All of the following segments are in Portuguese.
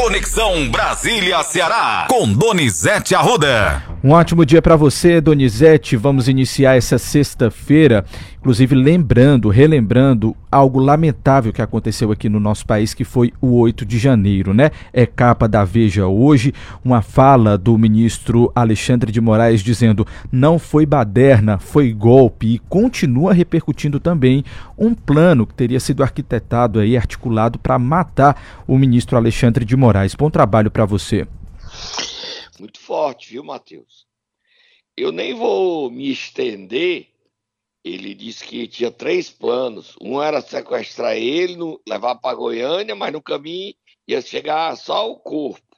Conexão Brasília-Ceará, com Donizete Arruda. Um ótimo dia para você, Donizete. Vamos iniciar essa sexta-feira, inclusive lembrando, relembrando algo lamentável que aconteceu aqui no nosso país, que foi o 8 de janeiro, né? É capa da Veja hoje, uma fala do ministro Alexandre de Moraes dizendo: "Não foi baderna, foi golpe" e continua repercutindo também um plano que teria sido arquitetado aí, articulado para matar o ministro Alexandre de Moraes. Bom trabalho para você. Muito forte, viu, Matheus? Eu nem vou me estender. Ele disse que tinha três planos. Um era sequestrar ele, levar para Goiânia, mas no caminho ia chegar só o corpo.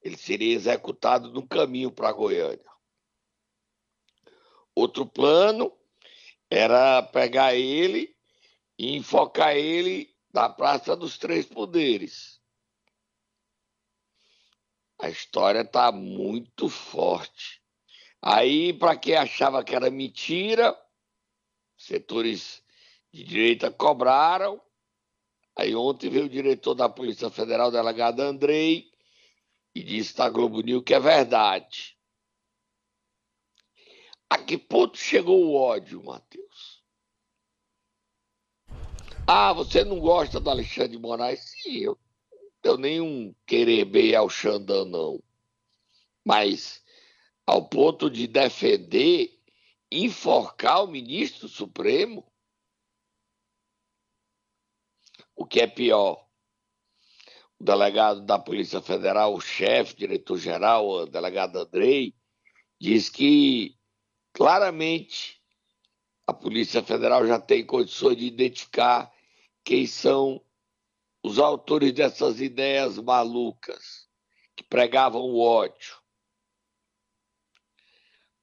Ele seria executado no caminho para Goiânia. Outro plano era pegar ele e enfocar ele na Praça dos Três Poderes a história está muito forte. Aí, para quem achava que era mentira, setores de direita cobraram. Aí ontem veio o diretor da Polícia Federal, delegado Andrei, e disse na Globo News que é verdade. A que ponto chegou o ódio, Matheus? Ah, você não gosta do Alexandre de Moraes? Sim, eu eu nenhum querer bem ao Xandão, não. Mas ao ponto de defender, enforcar o ministro Supremo? O que é pior? O delegado da Polícia Federal, o chefe, diretor-geral, o delegado Andrei, diz que claramente a Polícia Federal já tem condições de identificar quem são os autores dessas ideias malucas que pregavam o ódio.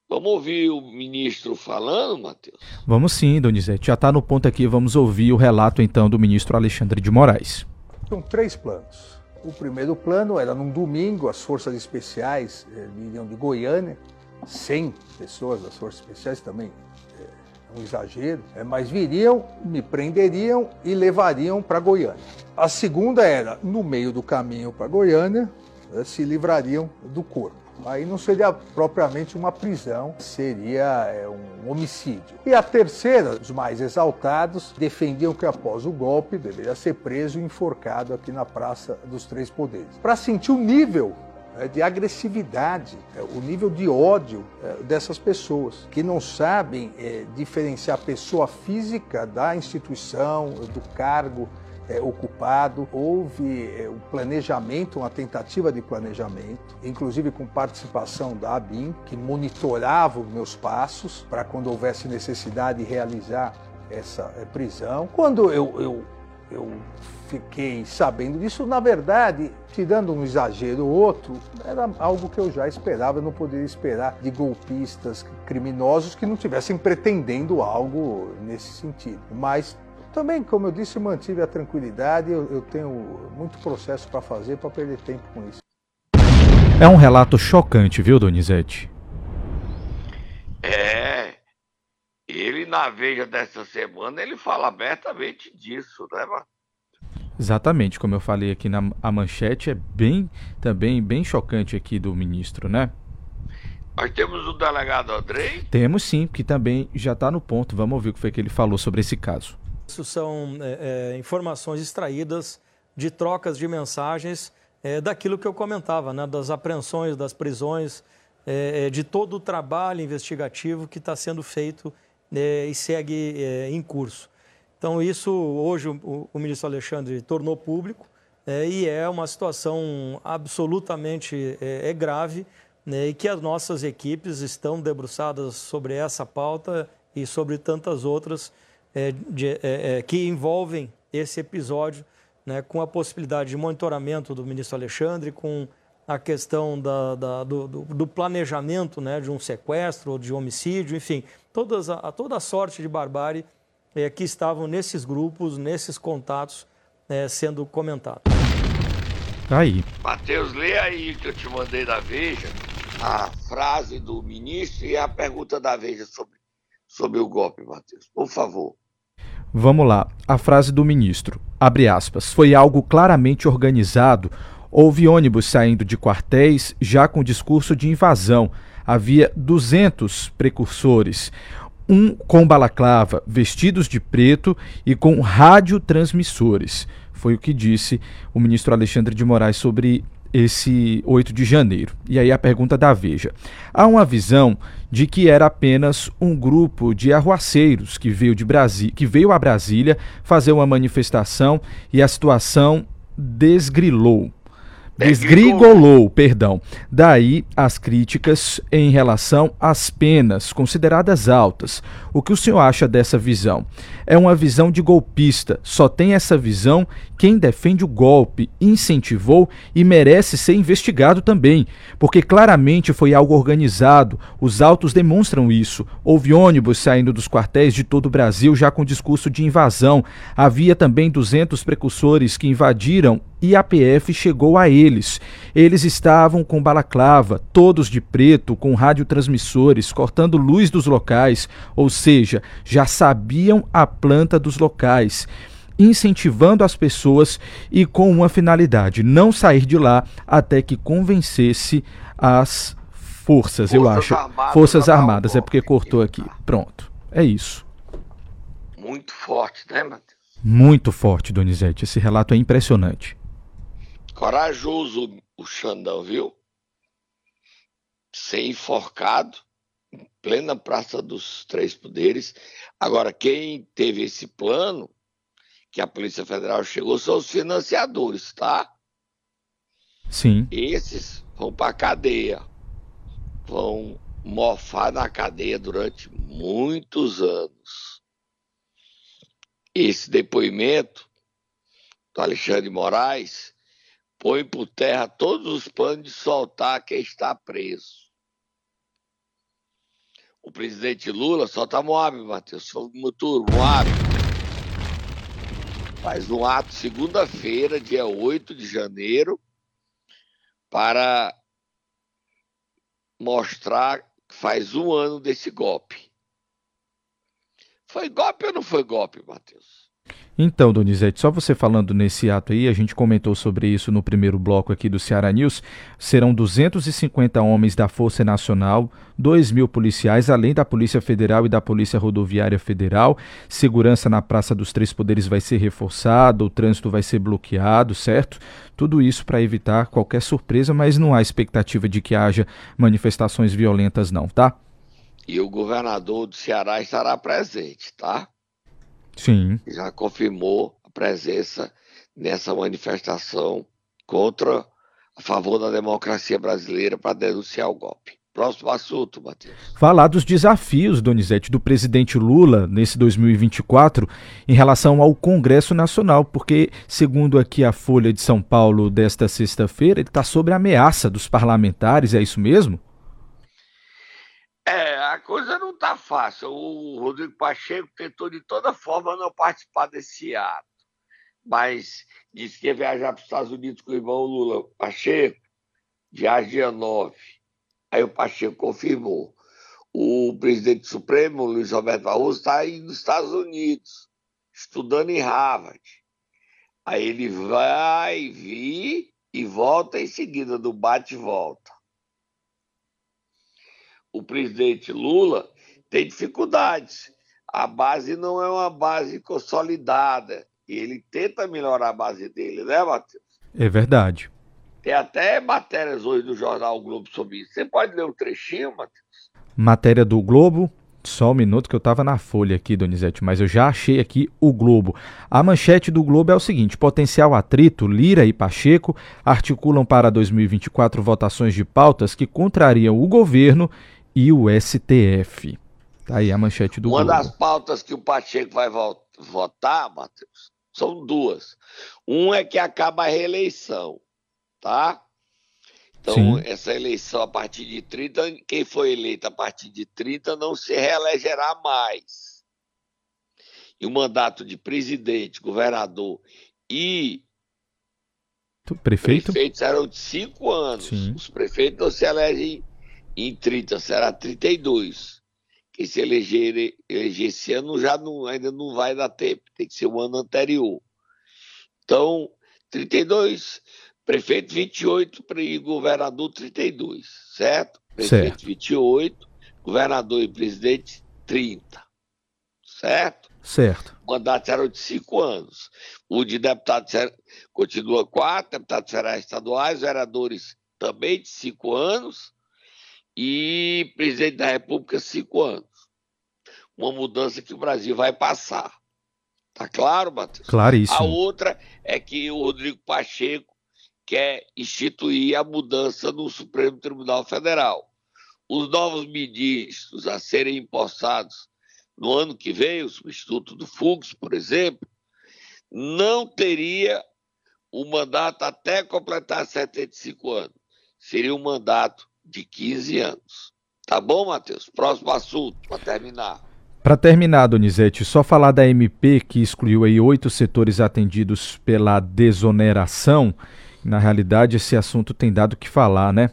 Vamos ouvir o ministro falando, Matheus? Vamos sim, Donizete. Já está no ponto aqui, vamos ouvir o relato então do ministro Alexandre de Moraes. São três planos. O primeiro plano era num domingo, as forças especiais eh, viriam de Goiânia, 100 pessoas das forças especiais também um exagero, é, mas viriam, me prenderiam e levariam para Goiânia. A segunda era, no meio do caminho para Goiânia, é, se livrariam do corpo. Aí não seria propriamente uma prisão, seria é, um homicídio. E a terceira, os mais exaltados, defendiam que após o golpe deveria ser preso e enforcado aqui na Praça dos Três Poderes. Para sentir o nível de agressividade, é, o nível de ódio é, dessas pessoas, que não sabem diferenciar a pessoa física da instituição, do cargo ocupado. Houve um planejamento, uma tentativa de planejamento, inclusive com participação da ABIN, que monitorava os meus passos para quando houvesse necessidade de realizar essa prisão. Quando eu, eu, eu fiquei sabendo disso, na verdade, tirando um exagero ou outro, era algo que eu já esperava, eu não poderia esperar de golpistas criminosos que não estivessem pretendendo algo nesse sentido. Mas também, como eu disse, mantive a tranquilidade, eu, eu tenho muito processo para fazer para perder tempo com isso. É um relato chocante, viu, Donizete? É. Ele, na Veja dessa semana, ele fala abertamente disso, né, mano? Exatamente, como eu falei aqui na a manchete, é bem também bem chocante aqui do ministro, né? Nós temos o delegado Andrei? Temos sim, que também já está no ponto. Vamos ouvir o que foi que ele falou sobre esse caso. Isso são é, é, informações extraídas de trocas de mensagens é, daquilo que eu comentava, né? das apreensões, das prisões, é, é, de todo o trabalho investigativo que está sendo feito e segue em curso. Então, isso hoje o, o ministro Alexandre tornou público é, e é uma situação absolutamente é, é grave né, e que as nossas equipes estão debruçadas sobre essa pauta e sobre tantas outras é, de, é, é, que envolvem esse episódio, né, com a possibilidade de monitoramento do ministro Alexandre, com a questão da, da, do, do, planejamento né, de um sequestro ou de homicídio, enfim, todas a, toda a sorte de barbárie é, que estavam nesses grupos, nesses contatos é, sendo comentados. Tá aí. Matheus, lê aí que eu te mandei da Veja, a frase do ministro e a pergunta da Veja sobre, sobre o golpe, Matheus. Por favor. Vamos lá. A frase do ministro, abre aspas, foi algo claramente organizado Houve ônibus saindo de quartéis já com discurso de invasão. Havia 200 precursores um com balaclava, vestidos de preto e com radiotransmissores. Foi o que disse o ministro Alexandre de Moraes sobre esse 8 de janeiro. E aí a pergunta da Veja. Há uma visão de que era apenas um grupo de arruaceiros que veio, de que veio a Brasília fazer uma manifestação e a situação desgrilou. Desgrigolou, perdão. Daí as críticas em relação às penas consideradas altas. O que o senhor acha dessa visão? É uma visão de golpista. Só tem essa visão quem defende o golpe, incentivou e merece ser investigado também, porque claramente foi algo organizado. Os autos demonstram isso. Houve ônibus saindo dos quartéis de todo o Brasil já com discurso de invasão. Havia também 200 precursores que invadiram e a PF chegou a eles. Eles estavam com balaclava, todos de preto, com radiotransmissores, cortando luz dos locais, ou seja, já sabiam a planta dos locais incentivando as pessoas e com uma finalidade: não sair de lá até que convencesse as forças, eu acho. Armadas forças Armadas, é porque cortou aqui. Pronto. É isso. Muito forte, né, Matheus? Muito forte, Donizete. Esse relato é impressionante. Corajoso o Xandão, viu? Ser enforcado em plena Praça dos Três Poderes. Agora, quem teve esse plano, que a Polícia Federal chegou, são os financiadores, tá? Sim. Esses vão para cadeia. Vão mofar na cadeia durante muitos anos. Esse depoimento do Alexandre Moraes põe por terra todos os planos de soltar quem está preso. O presidente Lula solta Moab, Matheus. Muturo, Moab. Faz um ato segunda-feira, dia 8 de janeiro, para mostrar que faz um ano desse golpe. Foi golpe ou não foi golpe, Matheus? Então, Donizete, só você falando nesse ato aí, a gente comentou sobre isso no primeiro bloco aqui do Ceará News. Serão 250 homens da Força Nacional, 2 mil policiais, além da Polícia Federal e da Polícia Rodoviária Federal. Segurança na Praça dos Três Poderes vai ser reforçada, o trânsito vai ser bloqueado, certo? Tudo isso para evitar qualquer surpresa, mas não há expectativa de que haja manifestações violentas, não, tá? E o governador do Ceará estará presente, tá? Sim. já confirmou a presença nessa manifestação contra a favor da democracia brasileira para denunciar o golpe. Próximo assunto, Matheus. Falar dos desafios, Donizete, do presidente Lula nesse 2024 em relação ao Congresso Nacional, porque, segundo aqui a Folha de São Paulo desta sexta-feira, ele está sob ameaça dos parlamentares, é isso mesmo? É, a coisa não está fácil. O Rodrigo Pacheco tentou de toda forma não participar desse ato, mas disse que ia viajar para os Estados Unidos com o irmão Lula. Pacheco, dia 9. Aí o Pacheco confirmou. O presidente Supremo, Luiz Roberto Barroso, está aí nos Estados Unidos, estudando em Harvard. Aí ele vai vir e volta em seguida, do bate volta o presidente Lula tem dificuldades. A base não é uma base consolidada. E ele tenta melhorar a base dele, né, Matheus? É verdade. Tem até matérias hoje do jornal o Globo sobre isso. Você pode ler um trechinho, Matheus? Matéria do Globo. Só um minuto que eu estava na folha aqui, Donizete, mas eu já achei aqui o Globo. A manchete do Globo é o seguinte: potencial atrito, Lira e Pacheco articulam para 2024 votações de pautas que contrariam o governo e o STF. Tá aí a manchete do Uma Globo. das pautas que o Pacheco vai votar, Matheus, são duas. Um é que acaba a reeleição, tá? Então, Sim. essa eleição a partir de 30, quem foi eleito a partir de 30 não se reelegerá mais. E o mandato de presidente, governador e prefeito prefeitos eram de cinco anos. Sim. Os prefeitos não se elegem em 30 será 32. Quem se eleger, eleger esse ano já não, ainda não vai dar tempo, tem que ser o ano anterior. Então, 32 Prefeito 28 e governador 32, certo? Prefeito certo. 28, governador e presidente 30, certo? Certo. O mandato era de cinco anos. O de deputado continua quatro, deputados federais estaduais, vereadores também de cinco anos e presidente da República cinco anos. Uma mudança que o Brasil vai passar. Tá claro, Matheus? Claríssimo. A outra é que o Rodrigo Pacheco quer instituir a mudança no Supremo Tribunal Federal. Os novos ministros a serem impostados no ano que vem, o substituto do Fux, por exemplo, não teria o mandato até completar 75 anos. Seria um mandato de 15 anos. Tá bom, Matheus? Próximo assunto, para terminar. Para terminar, Donizete, só falar da MP que excluiu aí oito setores atendidos pela desoneração. Na realidade, esse assunto tem dado o que falar, né?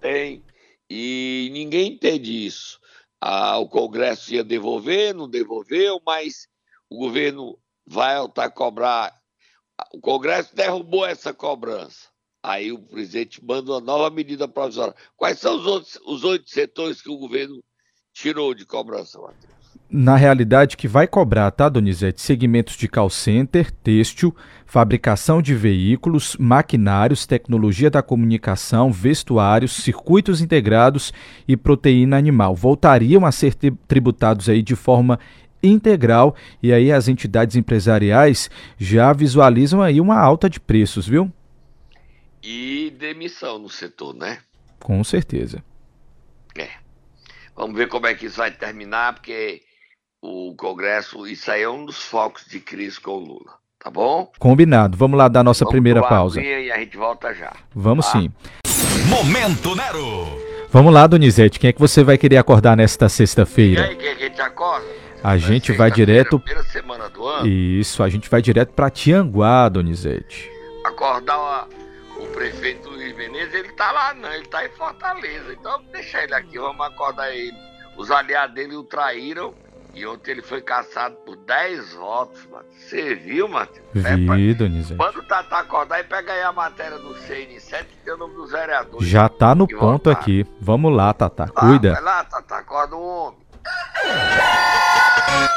Tem. E ninguém entende isso. Ah, o Congresso ia devolver, não devolveu, mas o governo vai voltar a cobrar. O Congresso derrubou essa cobrança. Aí o presidente manda uma nova medida provisória. Quais são os, outros, os oito setores que o governo tirou de cobrança, Matheus? na realidade, que vai cobrar, tá, Donizete? Segmentos de call center, têxtil, fabricação de veículos, maquinários, tecnologia da comunicação, vestuários, circuitos integrados e proteína animal. Voltariam a ser tributados aí de forma integral e aí as entidades empresariais já visualizam aí uma alta de preços, viu? E demissão no setor, né? Com certeza. É. Vamos ver como é que isso vai terminar, porque o Congresso, isso aí é um dos focos de crise com o Lula, tá bom? Combinado. Vamos lá dar nossa Vamos primeira pausa. E a gente volta já. Vamos tá? sim. Momento Nero. Vamos lá, Donizete. Quem é que você vai querer acordar nesta sexta-feira? E aí, quem é que a gente acorda? A gente vai direto. Primeira semana do ano. Isso, a gente vai direto para Tianguá, Donizete. Acordar tá lá não, ele tá em Fortaleza. Então vamos deixar ele aqui, vamos acordar ele. Os aliados dele o traíram e ontem ele foi caçado por 10 votos, mano. Você viu, Matheus? Vi, Donizete. Quando o Tata acordar e pega aí a matéria do CN7 que tem o nome dos vereadores. Já tá no ponto votar. aqui. Vamos lá, Tata. Cuida. Vai lá, Tata. Acorda o homem.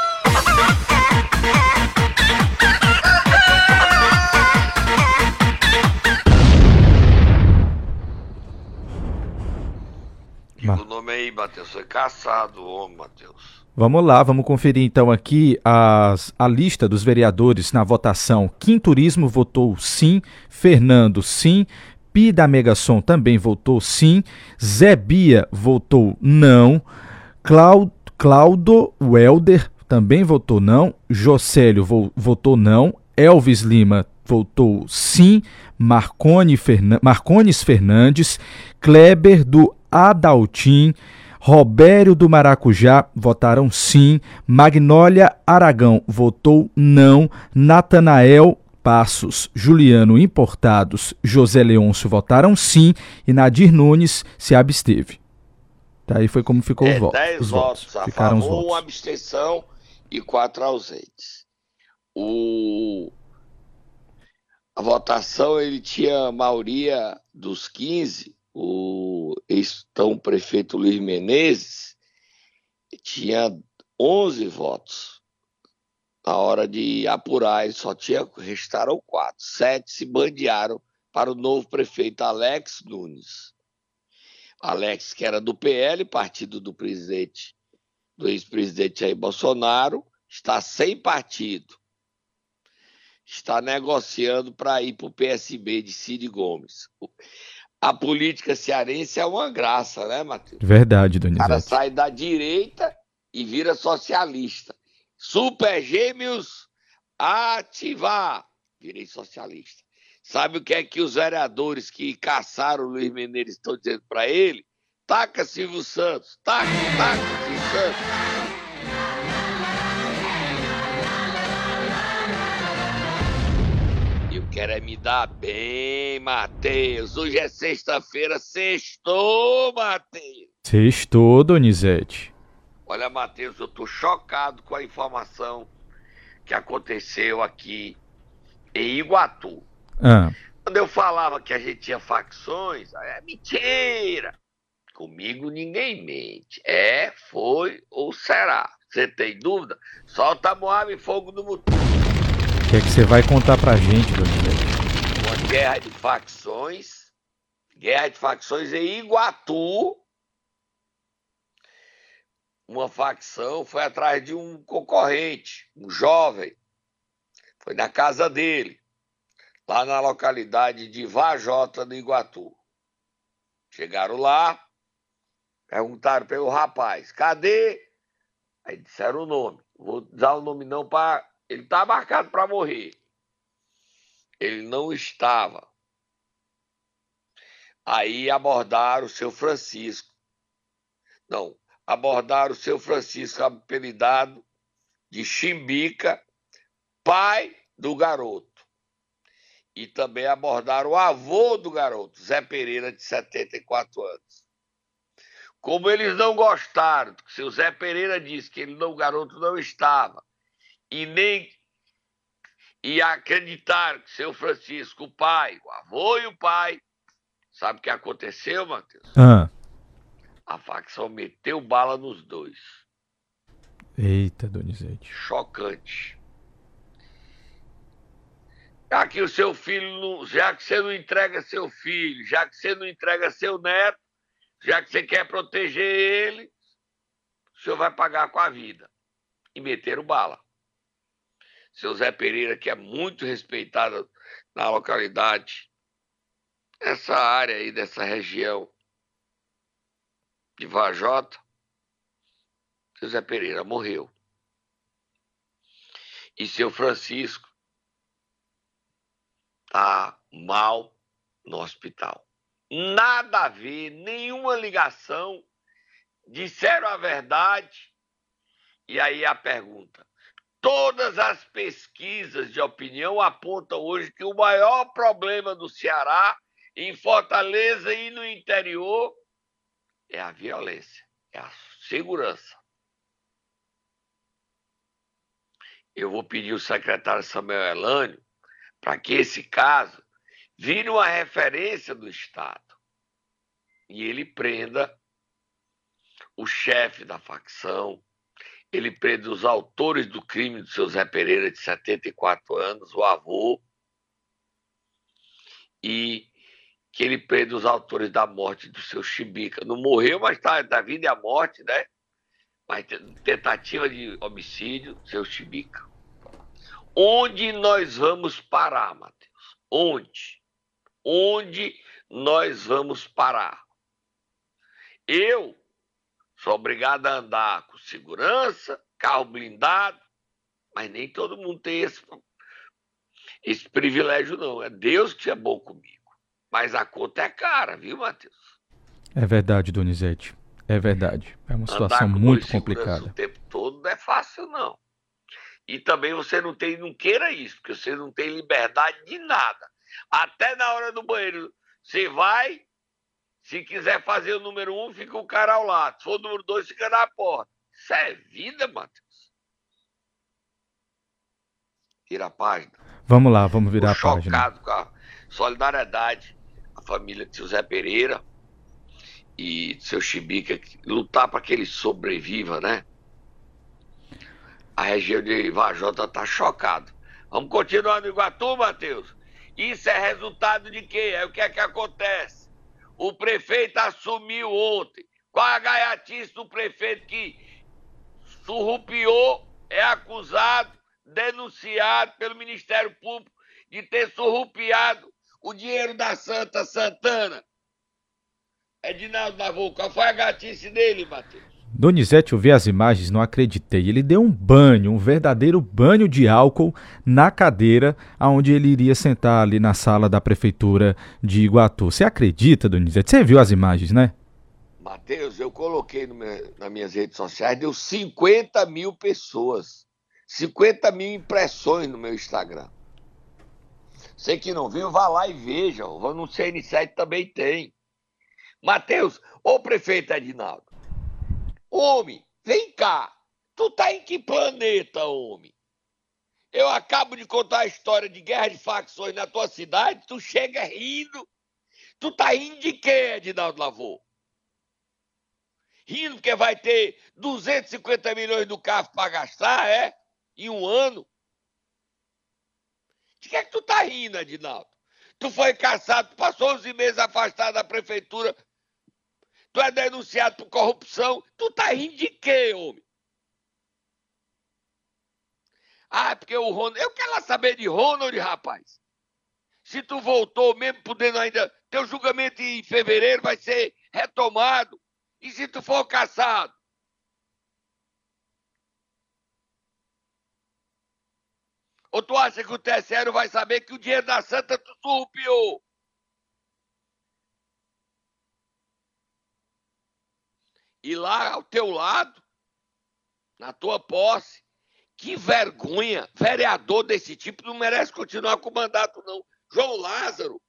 Diga o nome aí, Matheus. Foi caçado o homem, Matheus. Vamos lá, vamos conferir então aqui as, a lista dos vereadores na votação. Kim Turismo votou sim, Fernando sim, Pi da Megasom também votou sim, Zé Bia votou não, Claudo Welder também votou não, Jocélio vo, votou não, Elvis Lima votou sim, Marcone Fernan Marcones Fernandes, Kleber do Adaltim, Robério do Maracujá votaram sim. Magnólia Aragão votou não. Natanael Passos, Juliano Importados, José Leôncio votaram sim. E Nadir Nunes se absteve. Daí foi como ficou é, o voto. Dez os votos, votos. a Ficaram favor, os votos. uma abstenção e quatro ausentes. O... A votação ele tinha a maioria dos 15 o ex-tão prefeito Luiz Menezes tinha 11 votos. Na hora de apurar, ele só tinha, restaram quatro. Sete se bandearam para o novo prefeito Alex Nunes. Alex, que era do PL, partido do presidente, do ex-presidente Jair Bolsonaro, está sem partido. Está negociando para ir para o PSB de Cid Gomes a política cearense é uma graça, né, Matheus? Verdade, Donizete. O cara sai da direita e vira socialista. Super Gêmeos, ativar. Virei socialista. Sabe o que é que os vereadores que caçaram o Luiz Menezes estão dizendo para ele? Taca Silvio Santos, taca, taca Silvio Santos. Quer é me dar bem, Matheus. Hoje é sexta-feira, sextou, Matheus. Sextou, Donizete. Olha, Matheus, eu tô chocado com a informação que aconteceu aqui em Iguatu. Ah. Quando eu falava que a gente tinha facções, é mentira. Comigo ninguém mente. É, foi ou será. Você tem dúvida? Solta a Moab e fogo do motor. O que é que você vai contar pra gente, Donizete? Guerra de facções. Guerra de facções em Iguatu. Uma facção foi atrás de um concorrente, um jovem. Foi na casa dele, lá na localidade de Vajota do Iguatu. Chegaram lá, perguntaram pelo rapaz, cadê? Aí disseram o nome. Vou dar o nome não para. Ele está marcado para morrer. Ele não estava. Aí abordaram o seu Francisco. Não, abordaram o seu Francisco, apelidado de Chimbica, pai do garoto. E também abordaram o avô do garoto, Zé Pereira, de 74 anos. Como eles não gostaram, se o Zé Pereira disse que ele não, o garoto não estava, e nem e acreditaram que seu Francisco, o pai, o avô e o pai, sabe o que aconteceu, Matheus? Ah. A facção meteu bala nos dois. Eita, Donizete. Chocante. Já que o seu filho, não, já que você não entrega seu filho, já que você não entrega seu neto, já que você quer proteger ele, o senhor vai pagar com a vida. E meteram bala. Seu Zé Pereira, que é muito respeitado na localidade, essa área aí dessa região de Vajota, seu Zé Pereira morreu. E seu Francisco tá mal no hospital nada a ver, nenhuma ligação, disseram a verdade. E aí a pergunta: todas as pesquisas de opinião apontam hoje que o maior problema do Ceará, em Fortaleza e no interior, é a violência, é a segurança. Eu vou pedir ao secretário Samuel Elânio para que esse caso vire uma referência do Estado e ele prenda o chefe da facção, ele prenda os autores do crime do seu Zé Pereira, de 74 anos, o avô, e que ele prenda os autores da morte do seu Chibica. Não morreu, mas está da vida e a morte, né? Mas tentativa de homicídio, seu Chibica. Onde nós vamos parar, Matheus? Onde? onde nós vamos parar. Eu sou obrigado a andar com segurança, carro blindado, mas nem todo mundo tem esse, esse privilégio, não. É Deus que é bom comigo. Mas a conta é cara, viu, Matheus? É verdade, Donizete. É verdade. É uma situação muito complicada. O tempo todo não é fácil, não. E também você não tem, não queira isso, porque você não tem liberdade de nada. Até na hora do banheiro. Você vai, se quiser fazer o número um, fica o cara ao lado. Se for o número dois, fica na porta. Isso é vida, Matheus. Tira a página. Vamos lá, vamos virar Tô a página. chocado com a solidariedade. A família de seu Zé Pereira e seu Chibica lutar para que ele sobreviva, né? A região de Vajota tá chocado. Vamos continuar no Iguatu, Matheus? Isso é resultado de quê? É o que é que acontece? O prefeito assumiu ontem. Qual a gaiatice do prefeito que surrupiou, é acusado, denunciado pelo Ministério Público de ter surrupiado o dinheiro da Santa Santana? Edinaldo Navô, qual foi a gatice dele, Matheus? Donizete, eu vi as imagens, não acreditei. Ele deu um banho, um verdadeiro banho de álcool na cadeira onde ele iria sentar ali na sala da prefeitura de Iguatu. Você acredita, Donizete? Você viu as imagens, né? Matheus, eu coloquei no meu, nas minhas redes sociais, deu 50 mil pessoas. 50 mil impressões no meu Instagram. Você que não viu, vá lá e veja. No CN7 também tem. Matheus, ô prefeito Edinaldo, Homem, vem cá. Tu tá em que planeta, homem? Eu acabo de contar a história de guerra de facções na tua cidade, tu chega rindo. Tu tá rindo de quê, Edinaldo Lavô? Rindo porque vai ter 250 milhões do CAF para gastar, é? Em um ano. De que é que tu tá rindo, Edinaldo? Tu foi caçado, passou 11 meses afastado da prefeitura, tu é denunciado por corrupção, tu tá rindo de quê, homem? Ah, porque o Ronald. Eu quero lá saber de Ronald, rapaz. Se tu voltou, mesmo podendo ainda. Teu julgamento em fevereiro vai ser retomado. E se tu for caçado? Ou tu acha que o terceiro vai saber que o dinheiro da Santa tu surrupiou? E lá ao teu lado, na tua posse, que vergonha! Vereador desse tipo não merece continuar com o mandato, não. João Lázaro.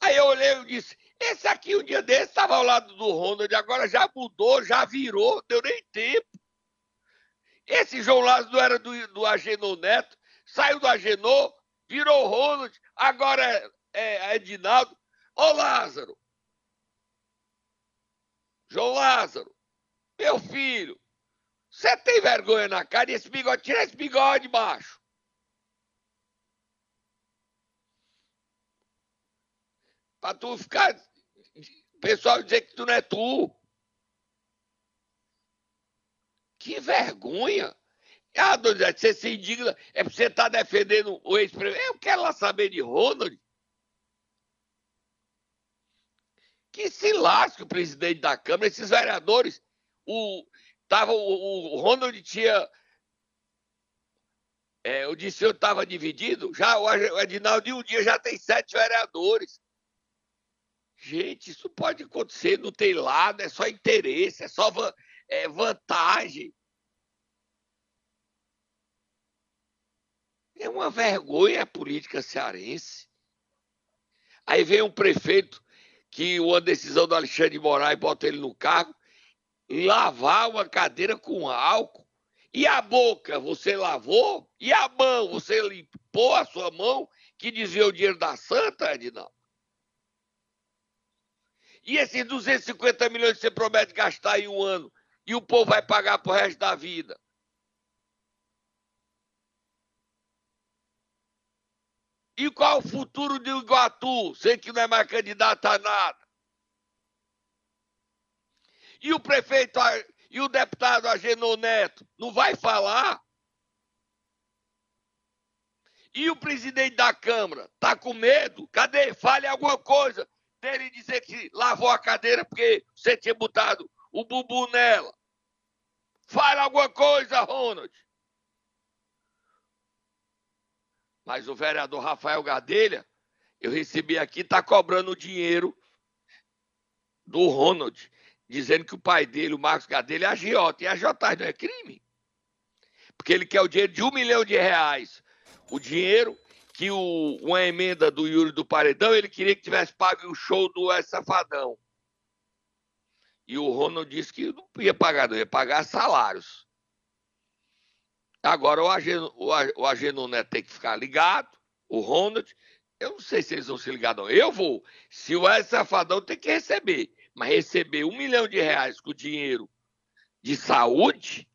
Aí eu olhei e disse: esse aqui, um dia desse, estava ao lado do Ronald, agora já mudou, já virou, deu nem tempo. Esse João Lázaro era do, do Agenor Neto, saiu do Agenor, virou Ronald, agora é, é Edinaldo. Ô Lázaro! João Lázaro, meu filho, você tem vergonha na cara e esse bigode, tira esse bigode, baixo. Pra tu ficar. Pessoal dizer que tu não é tu. Que vergonha. Ah, Dona você se indigna, é porque você tá defendendo o ex-prefeito. Eu quero lá saber de Ronald. Que se lasque o presidente da Câmara, esses vereadores. O, Tava, o, o Ronald tinha. É, o Disseu estava dividido, já o Edinaldo de um dia já tem sete vereadores. Gente, isso pode acontecer, não tem lado, é só interesse, é só é, vantagem. É uma vergonha a política cearense. Aí vem um prefeito que uma decisão do Alexandre de Moraes bota ele no cargo, lavar uma cadeira com álcool. E a boca você lavou? E a mão você limpou a sua mão que dizia o dinheiro da santa, Edinaldo? E esses 250 milhões que você promete gastar em um ano e o povo vai pagar pro resto da vida? E qual o futuro de Iguatu? Sei que não é mais candidato a nada. E o prefeito e o deputado Agenor Neto não vai falar? E o presidente da Câmara tá com medo? Cadê? Fale alguma coisa dele dizer que lavou a cadeira porque você tinha botado o bubu nela. Fale alguma coisa, Ronald. Mas o vereador Rafael Gadelha, eu recebi aqui, está cobrando dinheiro do Ronald dizendo que o pai dele, o Marcos Gadelha, é agiota. E agiotagem não é crime. Porque ele quer o dinheiro de um milhão de reais. O dinheiro que o, uma emenda do Yuri do Paredão, ele queria que tivesse pago o show do S Safadão. E o Ronald disse que não ia pagar, não ia pagar salários. Agora o Ageno, o Ageno Neto tem que ficar ligado, o Ronald. Eu não sei se eles vão se ligar, não. Eu vou. Se o S Safadão tem que receber mas receber um milhão de reais com dinheiro de saúde,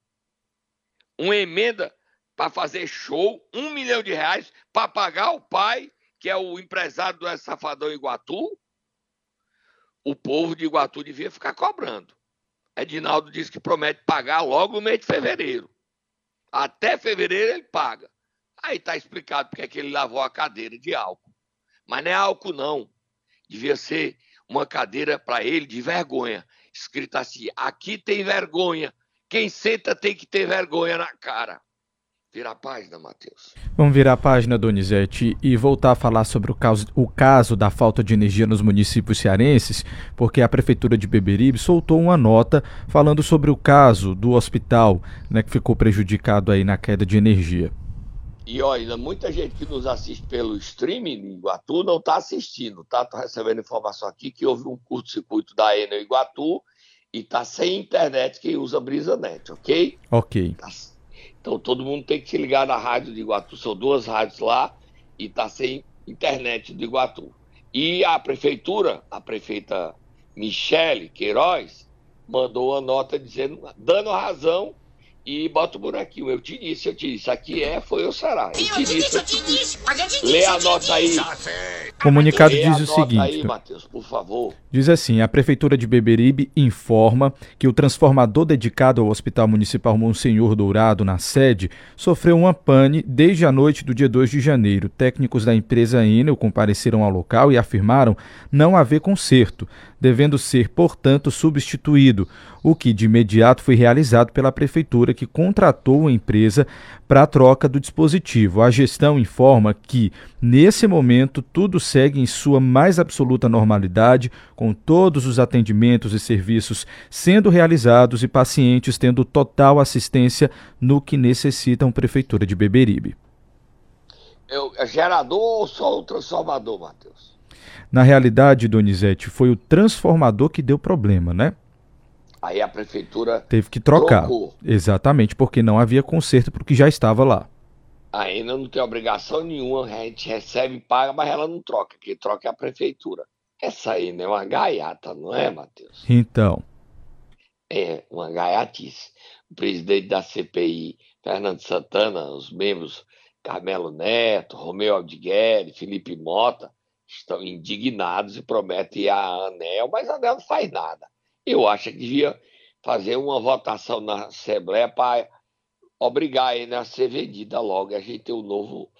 uma emenda para fazer show, um milhão de reais para pagar o pai, que é o empresário do Safadão Iguatu, o povo de Iguatu devia ficar cobrando. Edinaldo disse que promete pagar logo no mês de fevereiro. Até fevereiro ele paga. Aí está explicado porque é que ele lavou a cadeira de álcool. Mas não é álcool, não. Devia ser uma cadeira para ele de vergonha, escrita assim: aqui tem vergonha. Quem senta tem que ter vergonha na cara. Virar a página, Matheus. Vamos virar a página, Donizete, e voltar a falar sobre o caso, o caso da falta de energia nos municípios cearenses, porque a Prefeitura de Beberibe soltou uma nota falando sobre o caso do hospital né, que ficou prejudicado aí na queda de energia. E olha, muita gente que nos assiste pelo streaming em Iguatu não está assistindo, tá? Estou recebendo informação aqui que houve um curto-circuito da Enel Iguatu e está sem internet quem usa BrisaNet, ok? Ok. Tá. Então todo mundo tem que se ligar na rádio de Iguatu. São duas rádios lá e está sem internet de Iguatu. E a prefeitura, a prefeita Michele Queiroz, mandou uma nota dizendo, dando razão e bota o buraquinho. Eu te disse, eu te disse. Aqui é, foi o Será. Eu, te disse, eu te disse. Lê a nota aí. O comunicado Lê diz o seguinte. Aí, Matheus, por favor. Diz assim: a Prefeitura de Beberibe informa que o transformador dedicado ao Hospital Municipal Monsenhor Dourado, na sede, sofreu uma pane desde a noite do dia 2 de janeiro. Técnicos da empresa Enel compareceram ao local e afirmaram não haver conserto, devendo ser, portanto, substituído o que de imediato foi realizado pela prefeitura que contratou a empresa para a troca do dispositivo. A gestão informa que, nesse momento, tudo segue em sua mais absoluta normalidade, com todos os atendimentos e serviços sendo realizados e pacientes tendo total assistência no que necessitam Prefeitura de Beberibe. É gerador ou só o transformador, Matheus? Na realidade, Donizete, foi o transformador que deu problema, né? Aí a prefeitura teve que trocar. Trocou. Exatamente, porque não havia conserto para o que já estava lá. Ainda não tem obrigação nenhuma, a gente recebe e paga, mas ela não troca. Quem troca é a prefeitura. Essa aí né, é uma gaiata, não é, Matheus? Então. É, uma gaiatice. O presidente da CPI, Fernando Santana, os membros Carmelo Neto, Romeu Aldigueri, Felipe Mota, estão indignados e prometem a ANEL, mas a ANEL não faz nada. Eu acho que devia fazer uma votação na Assembleia para obrigar ele a ser vendida logo a gente ter um novo,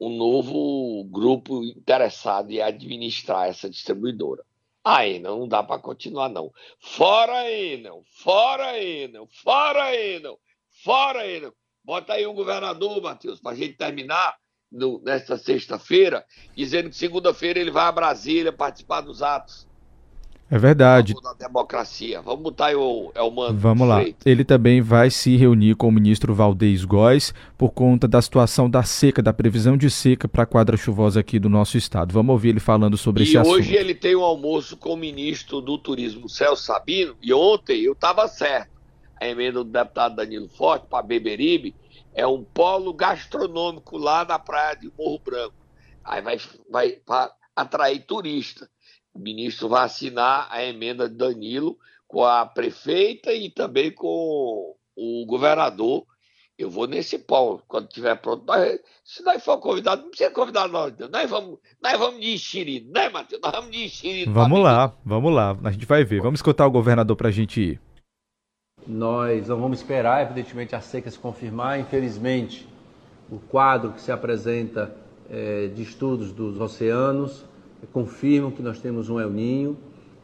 um novo grupo interessado em administrar essa distribuidora. Aí não, não dá para continuar, não. Fora não. Fora não. Fora não. Fora não. Bota aí o governador, Matheus, para a gente terminar no, nesta sexta-feira, dizendo que segunda-feira ele vai a Brasília participar dos atos é verdade. Da democracia. Vamos botar o Elmano. Vamos lá. Ele também vai se reunir com o ministro Valdez Góes por conta da situação da seca, da previsão de seca para a quadra chuvosa aqui do nosso estado. Vamos ouvir ele falando sobre e esse assunto. E hoje ele tem um almoço com o ministro do Turismo, Celso Sabino, e ontem eu estava certo. A emenda do deputado Danilo Forte para Beberibe é um polo gastronômico lá na praia de Morro Branco. Aí vai, vai atrair turista o ministro vai assinar a emenda de Danilo com a prefeita e também com o governador. Eu vou nesse pau, quando estiver pronto. Nós, se nós for convidado, não precisa convidar nós. Nós vamos, nós vamos de enxerido, né, Matheus? Nós vamos de enxerido. Vamos lá, vamos lá. A gente vai ver. Vamos escutar o governador para a gente ir. Nós não vamos esperar, evidentemente, a seca se confirmar. Infelizmente, o quadro que se apresenta é, de estudos dos oceanos confirmam que nós temos um El Ninho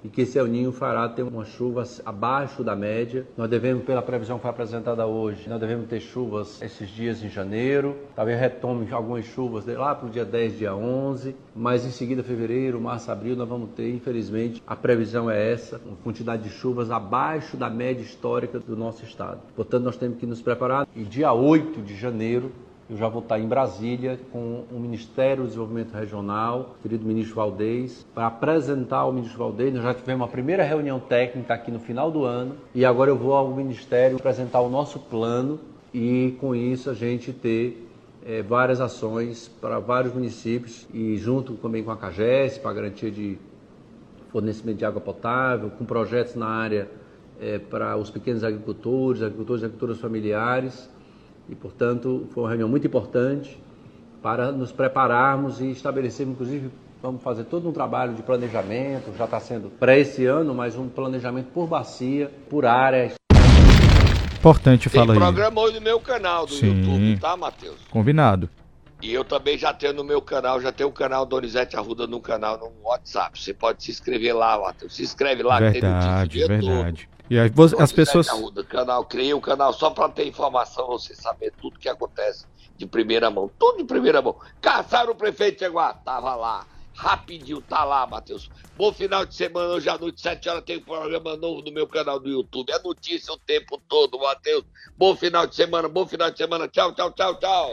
e que esse El Ninho fará ter uma chuva abaixo da média. Nós devemos, pela previsão que foi apresentada hoje, nós devemos ter chuvas esses dias em janeiro, talvez retome algumas chuvas lá para o dia 10, dia 11, mas em seguida, fevereiro, março, abril, nós vamos ter, infelizmente, a previsão é essa, uma quantidade de chuvas abaixo da média histórica do nosso estado. Portanto, nós temos que nos preparar e dia 8 de janeiro eu já vou estar em Brasília com o Ministério do Desenvolvimento Regional, querido ministro Valdez, para apresentar ao ministro Valdez. Nós já tivemos uma primeira reunião técnica aqui no final do ano e agora eu vou ao Ministério apresentar o nosso plano e com isso a gente ter é, várias ações para vários municípios e junto também com a CAGES para garantia de fornecimento de água potável, com projetos na área é, para os pequenos agricultores, agricultores e agricultoras familiares e, portanto, foi uma reunião muito importante para nos prepararmos e estabelecermos, inclusive, vamos fazer todo um trabalho de planejamento, já está sendo para esse ano, mas um planejamento por bacia, por áreas. Importante falar aí. Tem programa hoje no meu canal do Sim. YouTube, tá, Matheus? Combinado. E eu também já tenho no meu canal, já tenho o canal Donizete Arruda no canal no WhatsApp. Você pode se inscrever lá, Matheus. Se inscreve lá. Verdade, que tem verdade. Todo. E aí, as pessoas. O canal, criei um canal só para ter informação, você saber tudo que acontece de primeira mão. Tudo de primeira mão. Caçaram o prefeito chegou, tava lá. Rapidinho, tá lá, Matheus. Bom final de semana, hoje à noite, 7 horas, tem um programa novo no meu canal do YouTube. É notícia o tempo todo, Matheus. Bom final de semana, bom final de semana. Tchau, tchau, tchau, tchau.